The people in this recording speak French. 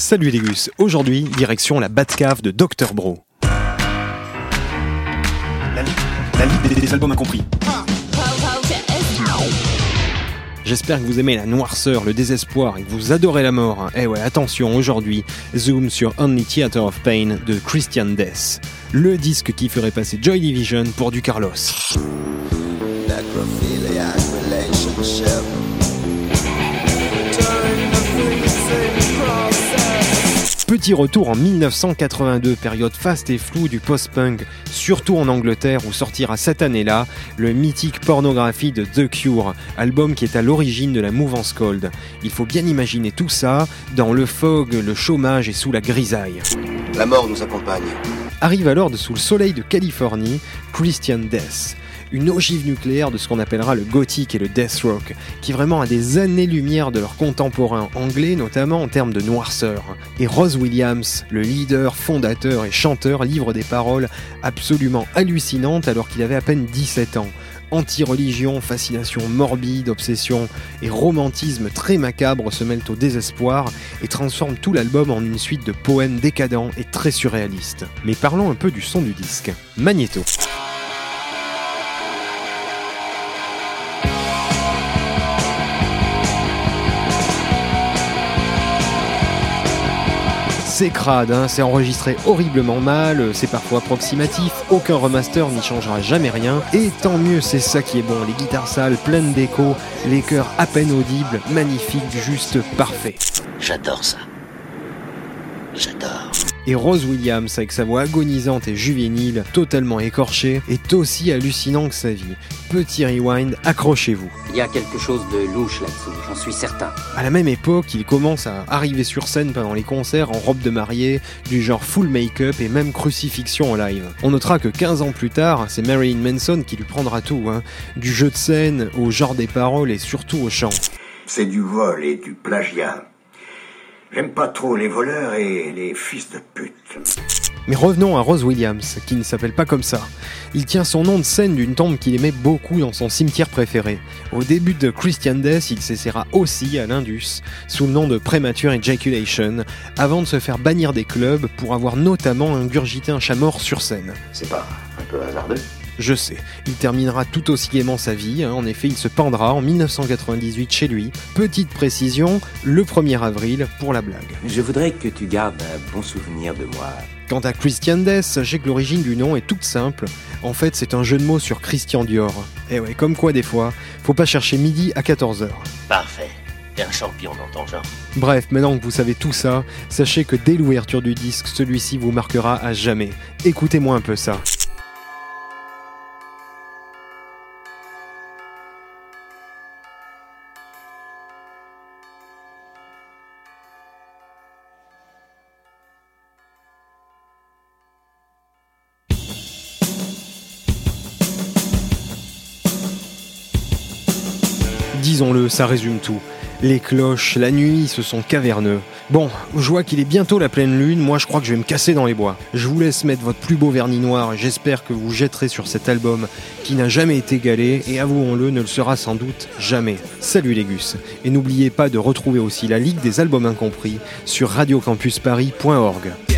Salut les gus, aujourd'hui direction la Batcave de Dr Bro. La, la liste des, des albums incompris. J'espère que vous aimez la noirceur, le désespoir et que vous adorez la mort. Eh ouais, attention, aujourd'hui, zoom sur Only Theater of Pain de Christian Death, le disque qui ferait passer Joy Division pour du Carlos. Petit retour en 1982, période faste et floue du post-punk, surtout en Angleterre où sortira cette année-là le mythique Pornographie de The Cure, album qui est à l'origine de la mouvance cold. Il faut bien imaginer tout ça dans le fog, le chômage et sous la grisaille. La mort nous accompagne. Arrive alors de sous le soleil de Californie Christian Death, une ogive nucléaire de ce qu'on appellera le gothique et le death rock, qui vraiment a des années-lumière de leurs contemporains anglais, notamment en termes de noirceur. Et Rose Williams, le leader, fondateur et chanteur, livre des paroles absolument hallucinantes alors qu'il avait à peine 17 ans. Anti-religion, fascination morbide, obsession et romantisme très macabre se mêlent au désespoir et transforment tout l'album en une suite de poèmes décadents et très surréalistes. Mais parlons un peu du son du disque. Magneto. C'est crade, hein, c'est enregistré horriblement mal, c'est parfois approximatif, aucun remaster n'y changera jamais rien, et tant mieux, c'est ça qui est bon, les guitares sales, pleines d'écho, les chœurs à peine audibles, magnifiques, juste parfait. J'adore ça. J'adore. Et Rose Williams, avec sa voix agonisante et juvénile, totalement écorchée, est aussi hallucinant que sa vie. Petit rewind, accrochez-vous. Il y a quelque chose de louche là-dessous, j'en suis certain. À la même époque, il commence à arriver sur scène pendant les concerts en robe de mariée, du genre full make-up et même crucifixion en live. On notera que 15 ans plus tard, c'est Marilyn Manson qui lui prendra tout, hein. du jeu de scène au genre des paroles et surtout au chant. C'est du vol et du plagiat. J'aime pas trop les voleurs et les fils de pute. Mais revenons à Rose Williams, qui ne s'appelle pas comme ça. Il tient son nom de scène d'une tombe qu'il aimait beaucoup dans son cimetière préféré. Au début de Christian Death, il s'essaiera aussi à l'Indus, sous le nom de Premature Ejaculation, avant de se faire bannir des clubs pour avoir notamment ingurgité un chat mort sur scène. C'est pas un peu hasardeux? Je sais, il terminera tout aussi gaiement sa vie, hein. en effet il se pendra en 1998 chez lui. Petite précision, le 1er avril pour la blague. Je voudrais que tu gardes un bon souvenir de moi. Quant à Christian Death, sachez que l'origine du nom est toute simple. En fait, c'est un jeu de mots sur Christian Dior. Et ouais, comme quoi des fois, faut pas chercher midi à 14h. Parfait. T'es un champion dans ton genre. Bref, maintenant que vous savez tout ça, sachez que dès l'ouverture du disque, celui-ci vous marquera à jamais. Écoutez-moi un peu ça. Disons-le, ça résume tout. Les cloches, la nuit, ce sont caverneux. Bon, je vois qu'il est bientôt la pleine lune, moi je crois que je vais me casser dans les bois. Je vous laisse mettre votre plus beau vernis noir j'espère que vous jetterez sur cet album qui n'a jamais été égalé et avouons-le, ne le sera sans doute jamais. Salut les gus Et n'oubliez pas de retrouver aussi la Ligue des albums incompris sur radiocampusparis.org.